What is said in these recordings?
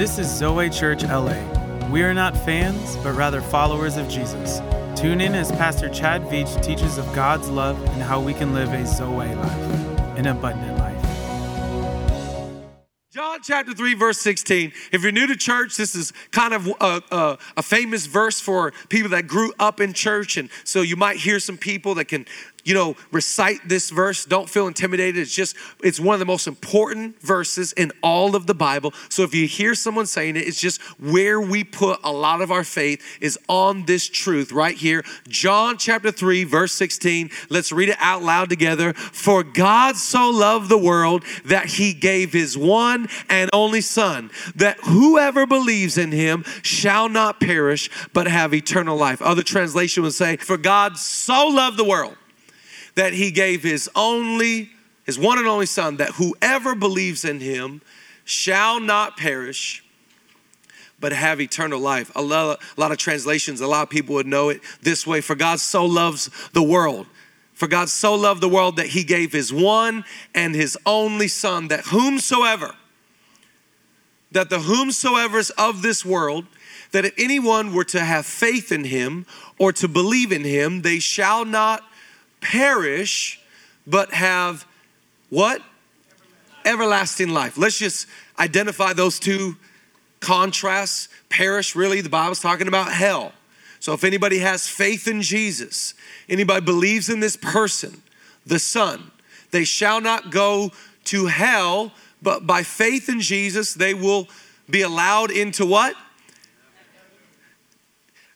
This is Zoe Church LA. We are not fans, but rather followers of Jesus. Tune in as Pastor Chad Veach teaches of God's love and how we can live a Zoe life, an abundant life. John chapter 3, verse 16. If you're new to church, this is kind of a, a, a, famous verse for people that grew up in church. And so you might hear some people that can you know, recite this verse. Don't feel intimidated. It's just, it's one of the most important verses in all of the Bible. So if you hear someone saying it, it's just where we put a lot of our faith is on this truth right here. John chapter 3, verse 16. Let's read it out loud together. For God so loved the world that he gave his one and only Son, that whoever believes in him shall not perish, but have eternal life. Other translation would say, For God so loved the world that he gave his only, his one and only Son, that whoever believes in him shall not perish, but have eternal life. A lot, a lot of translations, a lot of people would know it this way For God so loves the world. For God so loved the world that he gave his one and his only Son, that whomsoever, that the whomsoever's of this world, that if anyone were to have faith in him or to believe in him, they shall not perish, but have what? Everlasting life. Let's just identify those two contrasts. Perish, really, the Bible's talking about hell. So if anybody has faith in Jesus, anybody believes in this person, the Son, they shall not go to hell, but by faith in Jesus, they will be allowed into what?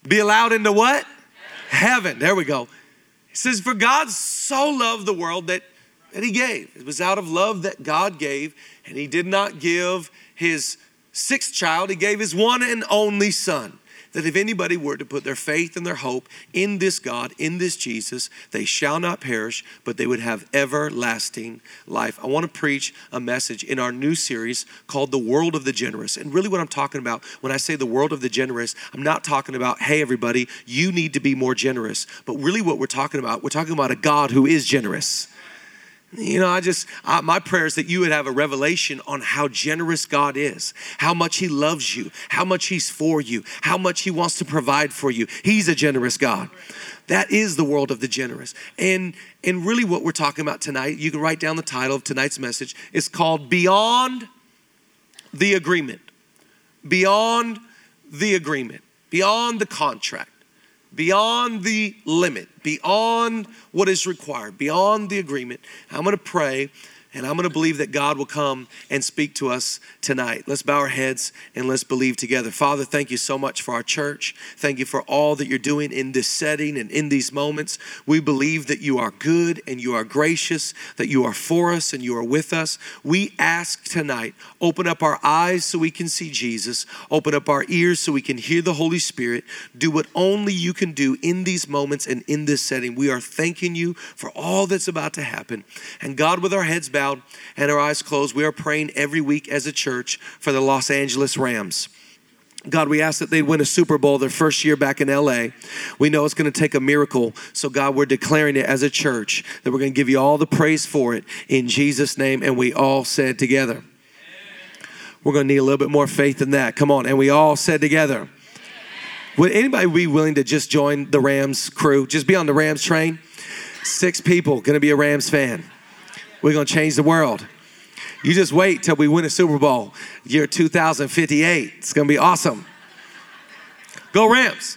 Be allowed into what? Heaven. There we go. He says, For God so loved the world that, that he gave. It was out of love that God gave, and he did not give his sixth child, he gave his one and only son that if anybody were to put their faith and their hope in this God, in this Jesus, they shall not perish, but they would have everlasting life. I want to preach a message in our new series called The World of the Generous. And really, what I'm talking about when I say the world of the generous, I'm not talking about, hey, everybody, you need to be more generous. But really, what we're talking about, we're talking about a God who is generous. You know, I just, uh, my prayer is that you would have a revelation on how generous God is, how much He loves you, how much He's for you, how much He wants to provide for you. He's a generous God. That is the world of the generous. And, and really, what we're talking about tonight, you can write down the title of tonight's message, is called Beyond the Agreement. Beyond the Agreement, beyond the contract beyond the limit, beyond what is required, beyond the agreement. I'm going to pray and I'm going to believe that God will come and speak to us tonight. Let's bow our heads and let's believe together. Father, thank you so much for our church. Thank you for all that you're doing in this setting and in these moments. We believe that you are good and you are gracious, that you are for us and you are with us. We ask tonight, open up our eyes so we can see Jesus, open up our ears so we can hear the Holy Spirit. Do what only you can do in these moments and in this setting. We are thanking you for all that's about to happen. And God, with our heads bowed, bowed and our eyes closed, we are praying every week as a church for the Los Angeles Rams. God, we ask that they win a Super Bowl their first year back in LA. We know it's going to take a miracle. So, God, we're declaring it as a church that we're going to give you all the praise for it in Jesus' name. And we all said together. We're going to need a little bit more faith than that. Come on. And we all said together. Would anybody be willing to just join the Rams crew? Just be on the Rams train? Six people going to be a Rams fan. We're going to change the world. You just wait till we win a Super Bowl, year 2058. It's going to be awesome. Go Rams.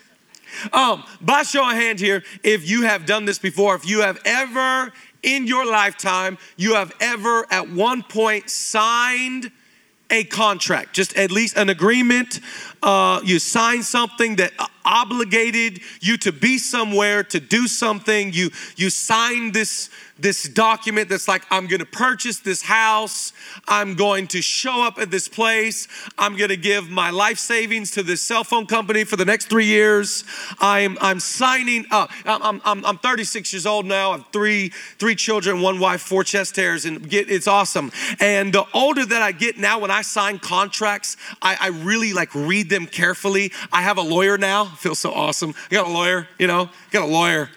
Um, by show of hand here, if you have done this before, if you have ever in your lifetime, you have ever at one point signed a contract, just at least an agreement. Uh, you signed something that obligated you to be somewhere to do something. You you signed this this document that's like, I'm gonna purchase this house, I'm going to show up at this place, I'm gonna give my life savings to this cell phone company for the next three years. I'm, I'm signing up. I'm, I'm, I'm 36 years old now, I have three, three children, one wife, four chest hairs, and get, it's awesome. And the older that I get now, when I sign contracts, I, I really like read them carefully. I have a lawyer now, feels so awesome. I got a lawyer, you know, I got a lawyer.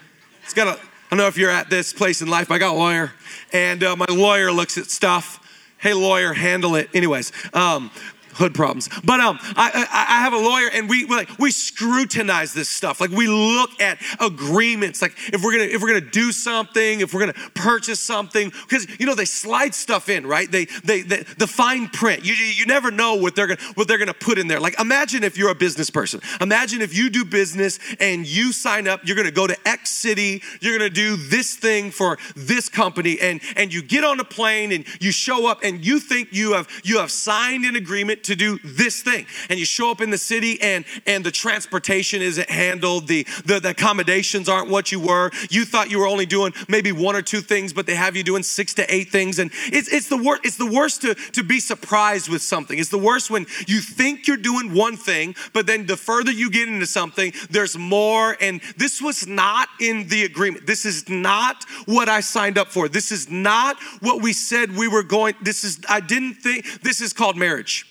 It's got a I don't know if you're at this place in life. I got a lawyer, and uh, my lawyer looks at stuff. Hey, lawyer, handle it. Anyways, um, hood problems. But um, I, I, I have a lawyer, and we we, like we scrutinize this stuff. Like we look at agreements. Like if we're gonna if we're gonna do something, if we're gonna purchase something, because you know they slide stuff in, right? They they, they the fine print. You you never know what they're gonna what they're gonna put in there. Like imagine if you're a business person. Imagine if you do business and you sign up. You're gonna go to X city. You're gonna do this thing for this company, and and you get on a plane and you show up and you think you have you have signed an agreement to do this thing. And you show up in the city and and the transportation isn't handled. The, the the accommodations aren't what you were. You thought you were only doing maybe one or two things but they have you doing six to eight things. And it's it's the worst it's the worst to to be surprised with something. It's the worst when you think you're doing one thing but then the further you get into something there's more. And this was not in the agreement. This is not what I signed up for. This is not what we said we were going this is I didn't think this is called marriage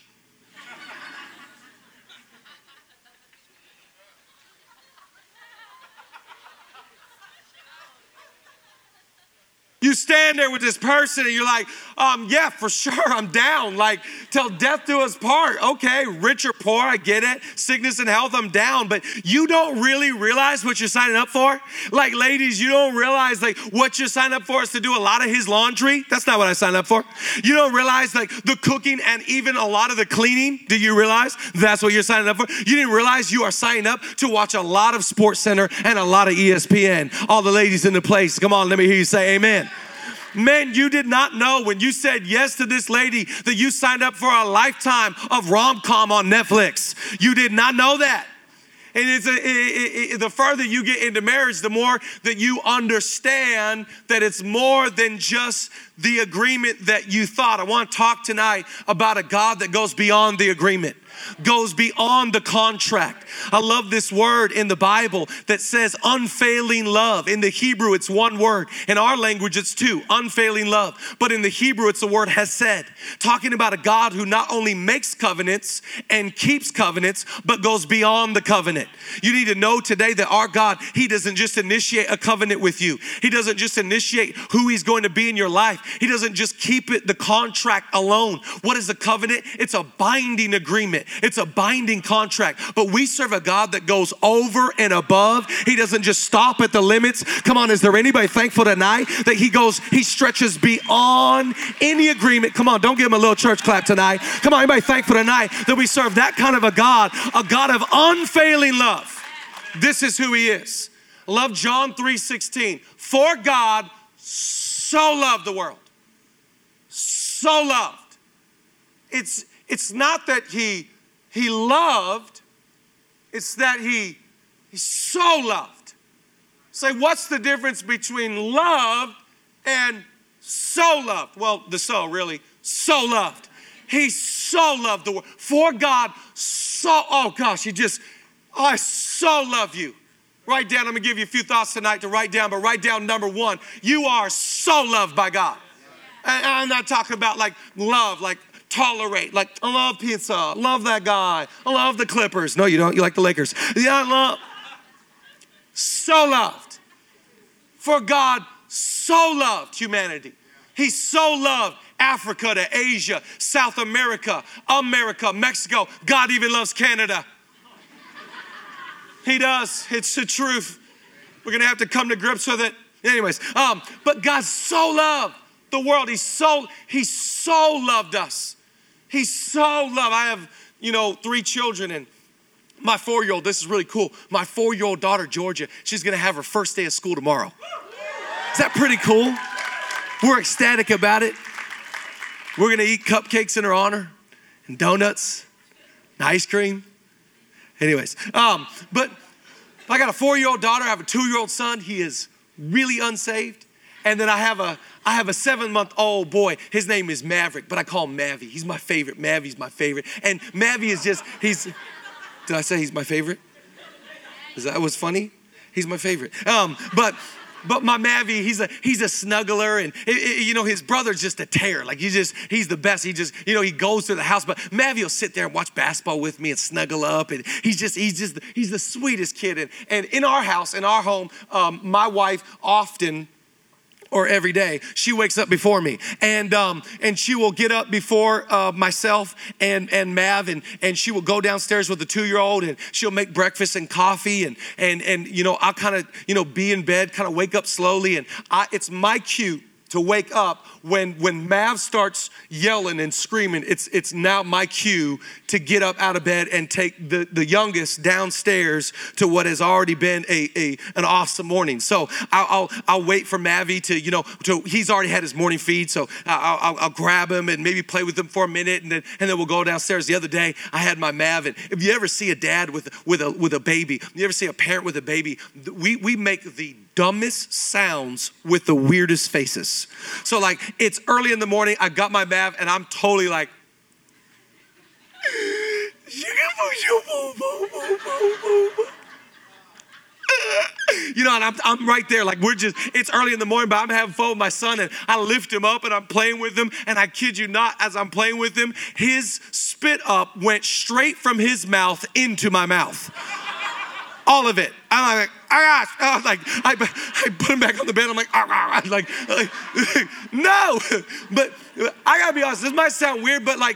You stand there with this person and you're like, um, yeah, for sure, I'm down. Like, till death do us part. Okay, rich or poor, I get it. Sickness and health, I'm down. But you don't really realize what you're signing up for. Like, ladies, you don't realize like what you're signing up for is to do a lot of his laundry. That's not what I signed up for. You don't realize like the cooking and even a lot of the cleaning. Do you realize that's what you're signing up for? You didn't realize you are signing up to watch a lot of Sports Center and a lot of ESPN. All the ladies in the place, come on, let me hear you say amen. Man, you did not know when you said yes to this lady that you signed up for a lifetime of rom com on Netflix. You did not know that. And it's a, it, it, the further you get into marriage, the more that you understand that it's more than just the agreement that you thought. I want to talk tonight about a God that goes beyond the agreement goes beyond the contract. I love this word in the Bible that says unfailing love. In the Hebrew, it's one word. In our language, it's two unfailing love. But in the Hebrew, it's the word hesed, talking about a God who not only makes covenants and keeps covenants, but goes beyond the covenant. You need to know today that our God, He doesn't just initiate a covenant with you, He doesn't just initiate who He's going to be in your life, He doesn't just keep it the contract alone. What is a covenant? It's a binding agreement. It's a binding contract. But we serve a God that goes over and above. He doesn't just stop at the limits. Come on, is there anybody thankful tonight that He goes, He stretches beyond any agreement? Come on, don't give Him a little church clap tonight. Come on, anybody thankful tonight that we serve that kind of a God, a God of unfailing love. This is who He is. Love John 3 16. For God so loved the world. So loved. It's it's not that he he loved, it's that he, he so loved. Say, what's the difference between loved and so loved? Well, the so really, so loved. He so loved the world. For God, so, oh gosh, he just, oh, I so love you. Write down, I'm gonna give you a few thoughts tonight to write down, but write down number one. You are so loved by God. And I'm not talking about like love, like tolerate. Like, I love pizza. Love that guy. I love the Clippers. No, you don't. You like the Lakers. Yeah, I love. So loved. For God so loved humanity. He so loved Africa to Asia, South America, America, Mexico. God even loves Canada. He does. It's the truth. We're gonna have to come to grips with it. Anyways, um, but God so loved the world. He so He so loved us. He's so loved. I have, you know, three children and my four year old, this is really cool. My four year old daughter, Georgia, she's gonna have her first day of school tomorrow. Is that pretty cool? We're ecstatic about it. We're gonna eat cupcakes in her honor and donuts and ice cream. Anyways, um, but I got a four year old daughter, I have a two year old son. He is really unsaved. And then I have a I have a seven month old boy. His name is Maverick, but I call him Mavy. He's my favorite. Mavy's my favorite. And Mavy is just he's. Did I say he's my favorite? Is that was funny? He's my favorite. Um, but but my Mavy, he's a he's a snuggler, and it, it, you know his brother's just a tear. Like he's just he's the best. He just you know he goes to the house, but Mavy will sit there and watch basketball with me and snuggle up, and he's just he's just he's the sweetest kid. And and in our house, in our home, um, my wife often or every day. She wakes up before me, and um, and she will get up before uh, myself and and Mav, and and she will go downstairs with the two year old, and she'll make breakfast and coffee, and and and you know I'll kind of you know be in bed, kind of wake up slowly, and I, it's my cue to wake up when when Mav starts yelling and screaming, it's it's now my cue to get up out of bed and take the, the youngest downstairs to what has already been a, a an awesome morning. So I'll, I'll, I'll wait for Mavy to you know to he's already had his morning feed, so I'll, I'll, I'll, grab him and maybe play with him for a minute, and then and then we'll go downstairs. The other day I had my Mav, and if you ever see a dad with with a with a baby, you ever see a parent with a baby, we we make the dumbest sounds with the weirdest faces. So, like, it's early in the morning, I got my Mav, and I'm totally like, you know, and I'm, I'm right there, like we're just, it's early in the morning, but I'm having fun with my son, and I lift him up and I'm playing with him, and I kid you not, as I'm playing with him, his spit up went straight from his mouth into my mouth all of it. I'm like, I was like, I, I put him back on the bed. I'm like, ah, like, like no. But I gotta be honest, this might sound weird, but like,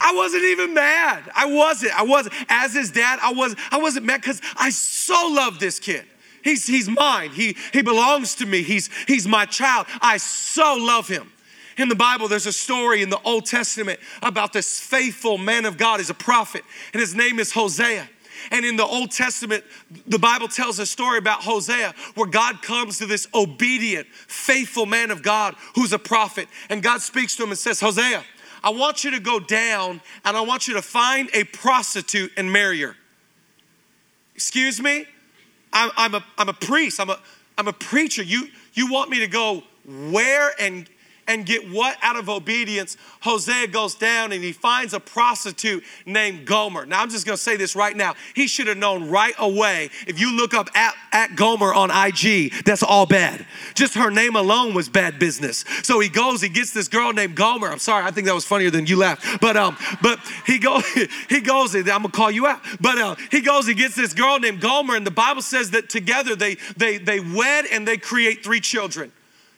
I wasn't even mad. I wasn't. I wasn't. As his dad, I was. I wasn't mad because I so love this kid. He's he's mine. He he belongs to me. He's he's my child. I so love him. In the Bible, there's a story in the Old Testament about this faithful man of God. He's a prophet, and his name is Hosea. And in the Old Testament, the Bible tells a story about Hosea where God comes to this obedient, faithful man of God who's a prophet. And God speaks to him and says, Hosea, I want you to go down and I want you to find a prostitute and marry her. Excuse me? I'm, I'm, a, I'm a priest, I'm a, I'm a preacher. You, you want me to go where and and get what out of obedience? Hosea goes down and he finds a prostitute named Gomer. Now, I'm just gonna say this right now. He should have known right away. If you look up at, at Gomer on IG, that's all bad. Just her name alone was bad business. So he goes, he gets this girl named Gomer. I'm sorry, I think that was funnier than you laughed. But um, but he goes, he goes, I'm gonna call you out. But uh, he goes, he gets this girl named Gomer, and the Bible says that together they they they wed and they create three children.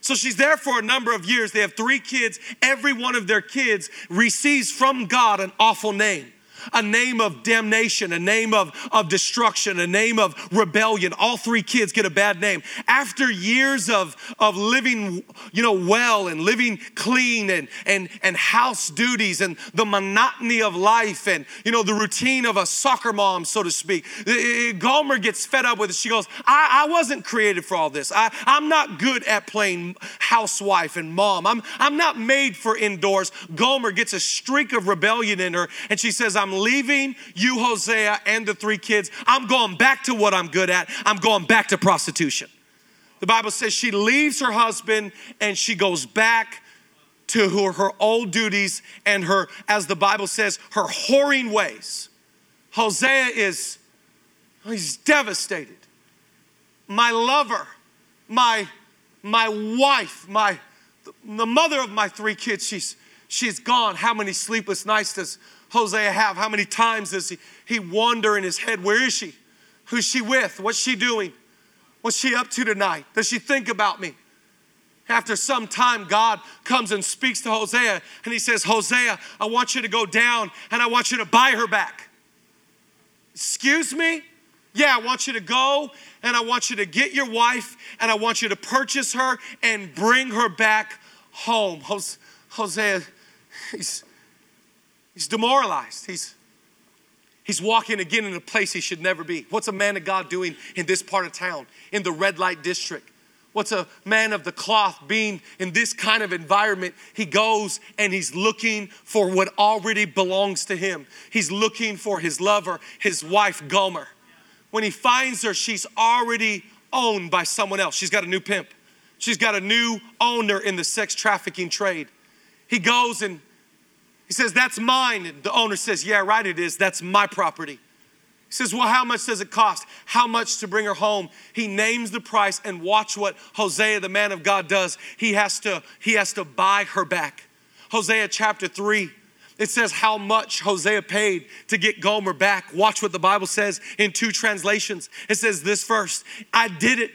So she's there for a number of years. They have three kids. Every one of their kids receives from God an awful name a name of damnation, a name of, of destruction, a name of rebellion. All three kids get a bad name. After years of, of living, you know, well and living clean and, and, and house duties and the monotony of life and, you know, the routine of a soccer mom, so to speak, eh, eh, eh, Gomer gets fed up with it. She goes, I, I wasn't created for all this. I, I'm not good at playing housewife and mom. I'm, I'm not made for indoors. Gomer gets a streak of rebellion in her and she says, I'm leaving you, Hosea, and the three kids. I'm going back to what I'm good at. I'm going back to prostitution. The Bible says she leaves her husband and she goes back to her, her old duties and her, as the Bible says, her whoring ways. Hosea is, he's devastated. My lover, my, my wife, my, the mother of my three kids, she's, she's gone. How many sleepless nights does Hosea have? How many times does he, he wander in his head? Where is she? Who's she with? What's she doing? What's she up to tonight? Does she think about me? After some time, God comes and speaks to Hosea and he says, Hosea, I want you to go down and I want you to buy her back. Excuse me? Yeah, I want you to go and I want you to get your wife and I want you to purchase her and bring her back home. Hosea, he's, He's demoralized. He's, he's walking again in a place he should never be. What's a man of God doing in this part of town, in the red light district? What's a man of the cloth being in this kind of environment? He goes and he's looking for what already belongs to him. He's looking for his lover, his wife, Gomer. When he finds her, she's already owned by someone else. She's got a new pimp, she's got a new owner in the sex trafficking trade. He goes and he says, That's mine. The owner says, Yeah, right, it is. That's my property. He says, Well, how much does it cost? How much to bring her home? He names the price and watch what Hosea, the man of God, does. He has to, he has to buy her back. Hosea chapter 3. It says how much Hosea paid to get Gomer back. Watch what the Bible says in two translations. It says this first I did it.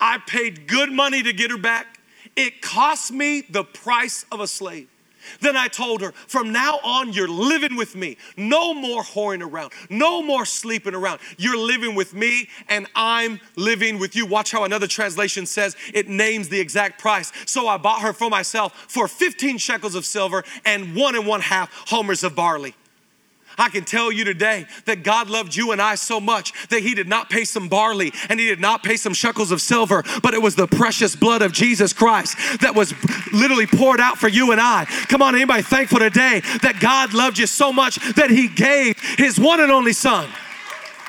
I paid good money to get her back. It cost me the price of a slave. Then I told her, from now on, you're living with me. No more whoring around. No more sleeping around. You're living with me, and I'm living with you. Watch how another translation says it names the exact price. So I bought her for myself for 15 shekels of silver and one and one half homers of barley. I can tell you today that God loved you and I so much that He did not pay some barley and He did not pay some shekels of silver, but it was the precious blood of Jesus Christ that was literally poured out for you and I. Come on, anybody thankful today that God loved you so much that He gave His one and only Son?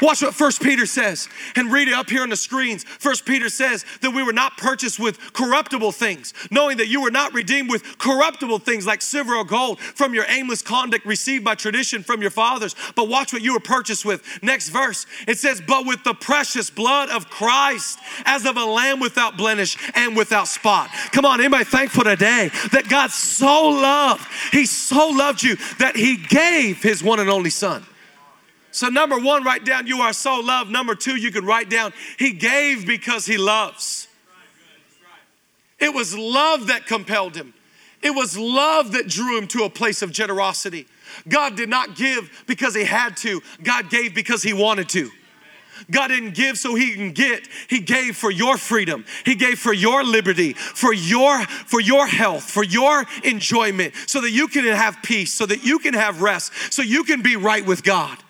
Watch what First Peter says and read it up here on the screens. First Peter says that we were not purchased with corruptible things, knowing that you were not redeemed with corruptible things like silver or gold from your aimless conduct received by tradition from your fathers. But watch what you were purchased with. Next verse it says, But with the precious blood of Christ, as of a lamb without blemish and without spot. Come on, anybody thankful today that God so loved, He so loved you that He gave His one and only Son. So, number one, write down, You are so loved. Number two, you can write down, He gave because He loves. It was love that compelled Him, it was love that drew Him to a place of generosity. God did not give because He had to, God gave because He wanted to. God didn't give so he can get. He gave for your freedom. He gave for your liberty, for your for your health, for your enjoyment, so that you can have peace, so that you can have rest, so you can be right with God.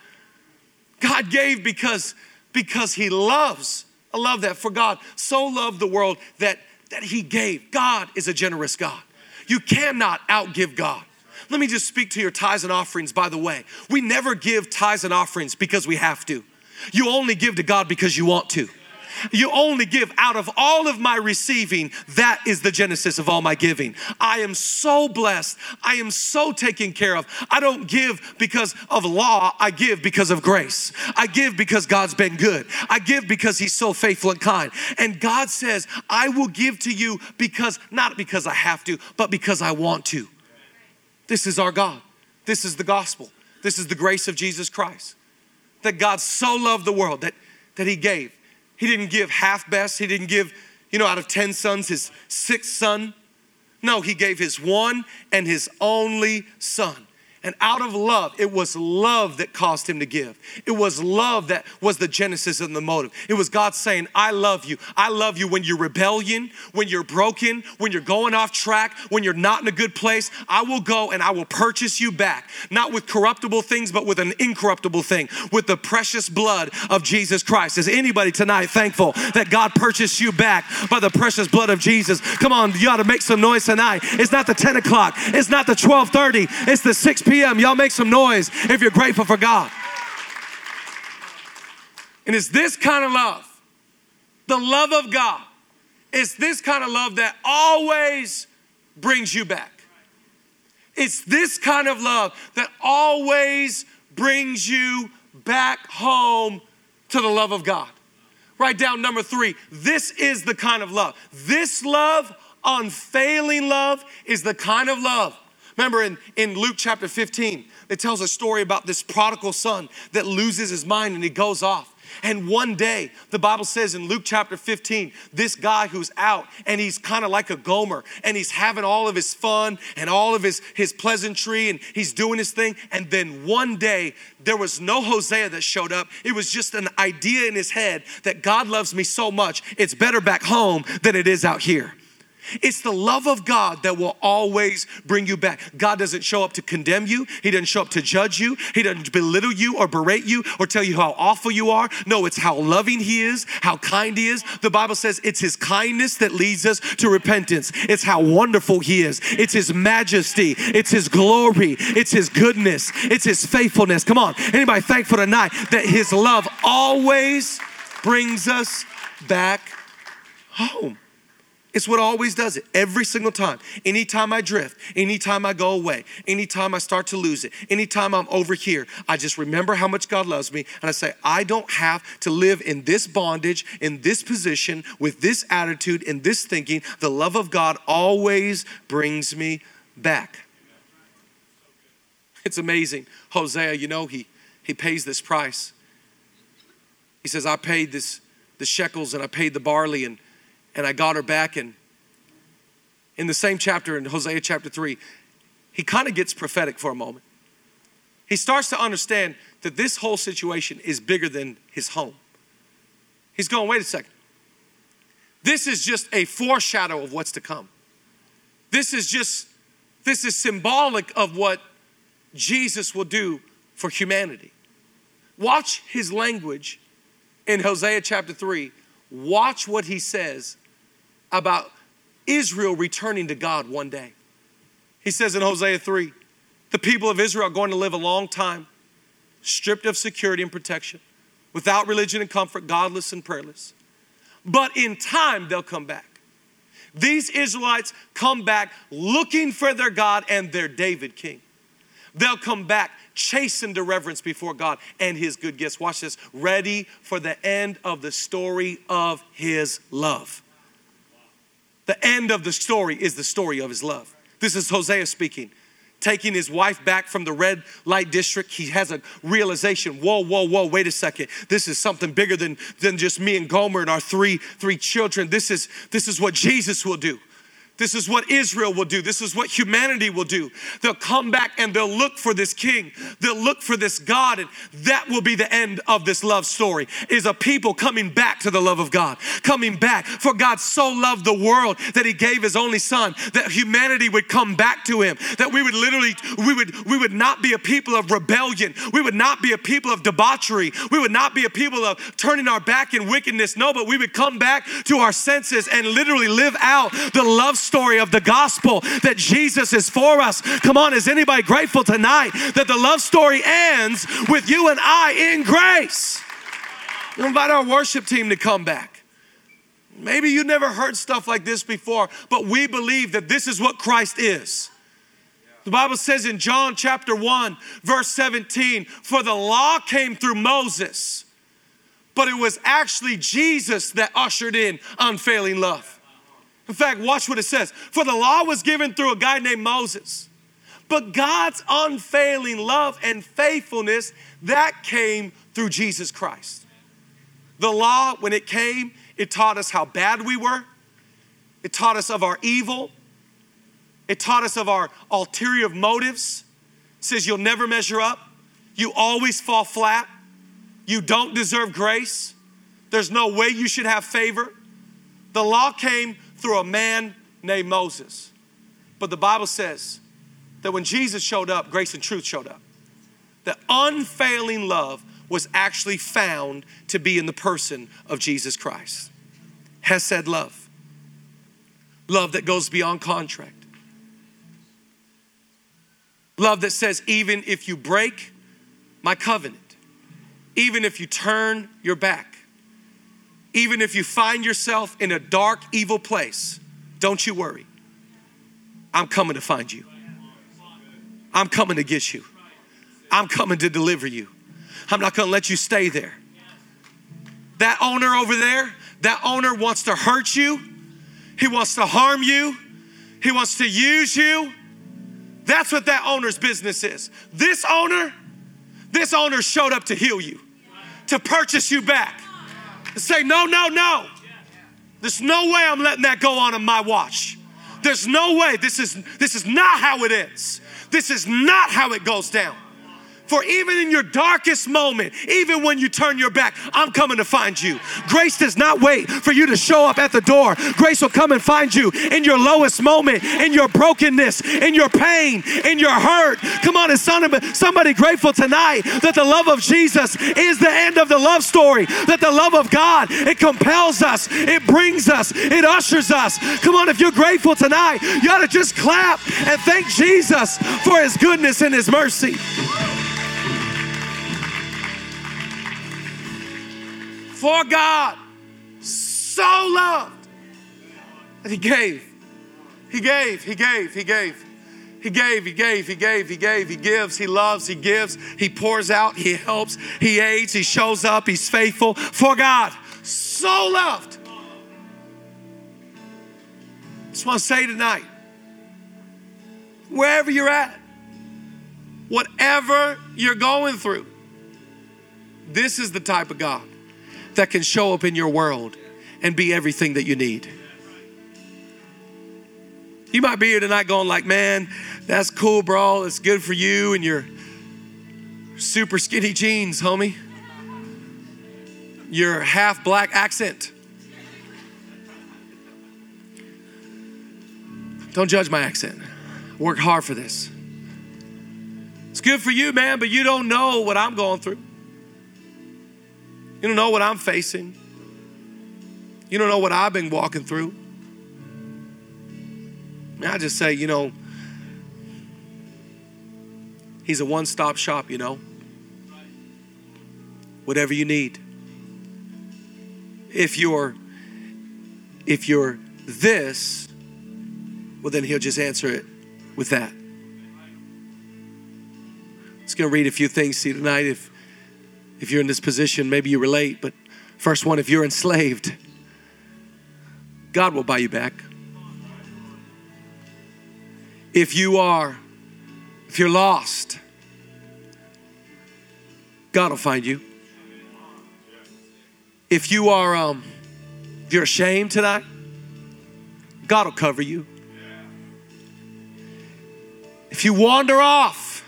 God gave because, because He loves. I love that. For God so loved the world that, that He gave. God is a generous God. You cannot outgive God. Let me just speak to your tithes and offerings, by the way. We never give tithes and offerings because we have to. You only give to God because you want to. You only give out of all of my receiving. That is the genesis of all my giving. I am so blessed. I am so taken care of. I don't give because of law. I give because of grace. I give because God's been good. I give because He's so faithful and kind. And God says, I will give to you because, not because I have to, but because I want to. This is our God. This is the gospel. This is the grace of Jesus Christ. That God so loved the world that, that He gave. He didn't give half best. He didn't give, you know, out of 10 sons, his sixth son. No, he gave his one and his only son. And out of love, it was love that caused him to give. It was love that was the genesis and the motive. It was God saying, I love you. I love you when you're rebellion, when you're broken, when you're going off track, when you're not in a good place. I will go and I will purchase you back, not with corruptible things, but with an incorruptible thing, with the precious blood of Jesus Christ. Is anybody tonight thankful that God purchased you back by the precious blood of Jesus? Come on, you ought to make some noise tonight. It's not the 10 o'clock, it's not the 1230, it's the 6 p.m p.m. Y'all make some noise if you're grateful for God. And it's this kind of love, the love of God. It's this kind of love that always brings you back. It's this kind of love that always brings you back home to the love of God. Write down number three. This is the kind of love. This love, unfailing love, is the kind of love Remember in, in Luke chapter 15, it tells a story about this prodigal son that loses his mind and he goes off. And one day, the Bible says in Luke chapter 15, this guy who's out and he's kind of like a Gomer and he's having all of his fun and all of his, his pleasantry and he's doing his thing. And then one day, there was no Hosea that showed up. It was just an idea in his head that God loves me so much, it's better back home than it is out here. It's the love of God that will always bring you back. God doesn't show up to condemn you, He doesn't show up to judge you, He doesn't belittle you or berate you or tell you how awful you are. No, it's how loving He is, how kind He is. The Bible says it's His kindness that leads us to repentance, it's how wonderful He is, it's His majesty, it's His glory, it's His goodness, it's His faithfulness. Come on, anybody thankful tonight that His love always brings us back home? It's what always does it every single time. Anytime I drift, anytime I go away, anytime I start to lose it, anytime I'm over here, I just remember how much God loves me and I say, I don't have to live in this bondage, in this position, with this attitude, in this thinking. The love of God always brings me back. It's amazing. Hosea, you know, he, he pays this price. He says, I paid this the shekels and I paid the barley and and I got her back. And in the same chapter, in Hosea chapter 3, he kind of gets prophetic for a moment. He starts to understand that this whole situation is bigger than his home. He's going, wait a second. This is just a foreshadow of what's to come. This is just, this is symbolic of what Jesus will do for humanity. Watch his language in Hosea chapter 3. Watch what he says about Israel returning to God one day. He says in Hosea 3 the people of Israel are going to live a long time, stripped of security and protection, without religion and comfort, godless and prayerless. But in time, they'll come back. These Israelites come back looking for their God and their David king. They'll come back chastened to reverence before God and his good gifts. Watch this, ready for the end of the story of his love. The end of the story is the story of his love. This is Hosea speaking. Taking his wife back from the red light district, he has a realization. Whoa, whoa, whoa! Wait a second. This is something bigger than than just me and Gomer and our three three children. This is this is what Jesus will do. This is what Israel will do. This is what humanity will do. They'll come back and they'll look for this king. They'll look for this God and that will be the end of this love story. Is a people coming back to the love of God. Coming back. For God so loved the world that he gave his only son that humanity would come back to him. That we would literally we would we would not be a people of rebellion. We would not be a people of debauchery. We would not be a people of turning our back in wickedness. No, but we would come back to our senses and literally live out the love story of the gospel that Jesus is for us. Come on, is anybody grateful tonight that the love story ends with you and I in grace? Invite our worship team to come back. Maybe you never heard stuff like this before, but we believe that this is what Christ is. The Bible says in John chapter 1, verse 17, for the law came through Moses, but it was actually Jesus that ushered in unfailing love. In fact, watch what it says. For the law was given through a guy named Moses. But God's unfailing love and faithfulness, that came through Jesus Christ. The law, when it came, it taught us how bad we were. It taught us of our evil. It taught us of our ulterior motives. It says you'll never measure up. You always fall flat. You don't deserve grace. There's no way you should have favor. The law came through a man named Moses. But the Bible says that when Jesus showed up, grace and truth showed up. That unfailing love was actually found to be in the person of Jesus Christ. Hesed love, love that goes beyond contract, love that says, even if you break my covenant, even if you turn your back, even if you find yourself in a dark, evil place, don't you worry. I'm coming to find you. I'm coming to get you. I'm coming to deliver you. I'm not going to let you stay there. That owner over there, that owner wants to hurt you. He wants to harm you. He wants to use you. That's what that owner's business is. This owner, this owner showed up to heal you, to purchase you back say, no, no, no. There's no way I'm letting that go on in my watch. There's no way. This is this is not how it is. This is not how it goes down. For even in your darkest moment, even when you turn your back, I'm coming to find you. Grace does not wait for you to show up at the door. Grace will come and find you in your lowest moment, in your brokenness, in your pain, in your hurt. Come on, is somebody grateful tonight that the love of Jesus is the end of the love story, that the love of God, it compels us, it brings us, it ushers us. Come on, if you're grateful tonight, you ought to just clap and thank Jesus for his goodness and his mercy. For God so loved that He gave. He gave, He gave, He gave. He gave, he gave, he gave, he gave, he gives, he loves, he gives, he pours out, he helps, he aids, he shows up, he's faithful. For God so loved. Just want to say tonight, wherever you're at, whatever you're going through, this is the type of God that can show up in your world and be everything that you need. You might be here tonight going like, man, that's cool, bro. It's good for you and your super skinny jeans, homie. Your half black accent. Don't judge my accent. Worked hard for this. It's good for you, man, but you don't know what I'm going through. You don't know what I'm facing. You don't know what I've been walking through. I just say, you know, he's a one stop shop, you know. Whatever you need. If you're if you're this, well then he'll just answer it with that. Just gonna read a few things to you tonight. If if you're in this position, maybe you relate, but first one, if you're enslaved, God will buy you back. If you are, if you're lost, God will find you. If you are, um, if you're ashamed tonight, God will cover you. If you wander off,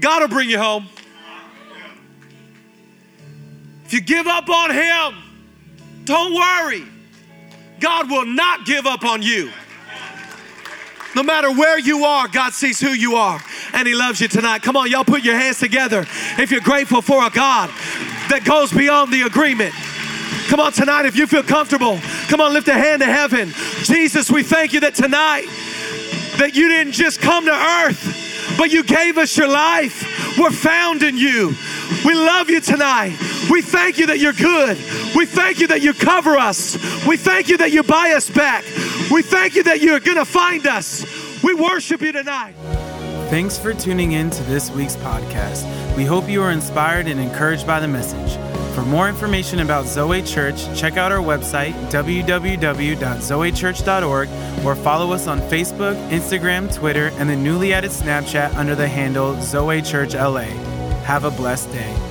God will bring you home. If you give up on Him, don't worry. God will not give up on you. No matter where you are, God sees who you are and He loves you tonight. Come on, y'all put your hands together if you're grateful for a God that goes beyond the agreement. Come on, tonight, if you feel comfortable, come on, lift a hand to heaven. Jesus, we thank you that tonight, that you didn't just come to earth, but you gave us your life. We're found in you. We love you tonight. We thank you that you're good. We thank you that you cover us. We thank you that you buy us back. We thank you that you're going to find us. We worship you tonight. Thanks for tuning in to this week's podcast. We hope you are inspired and encouraged by the message. For more information about Zoe Church, check out our website, www.zoechurch.org, or follow us on Facebook, Instagram, Twitter, and the newly added Snapchat under the handle Zoe Church LA. Have a blessed day.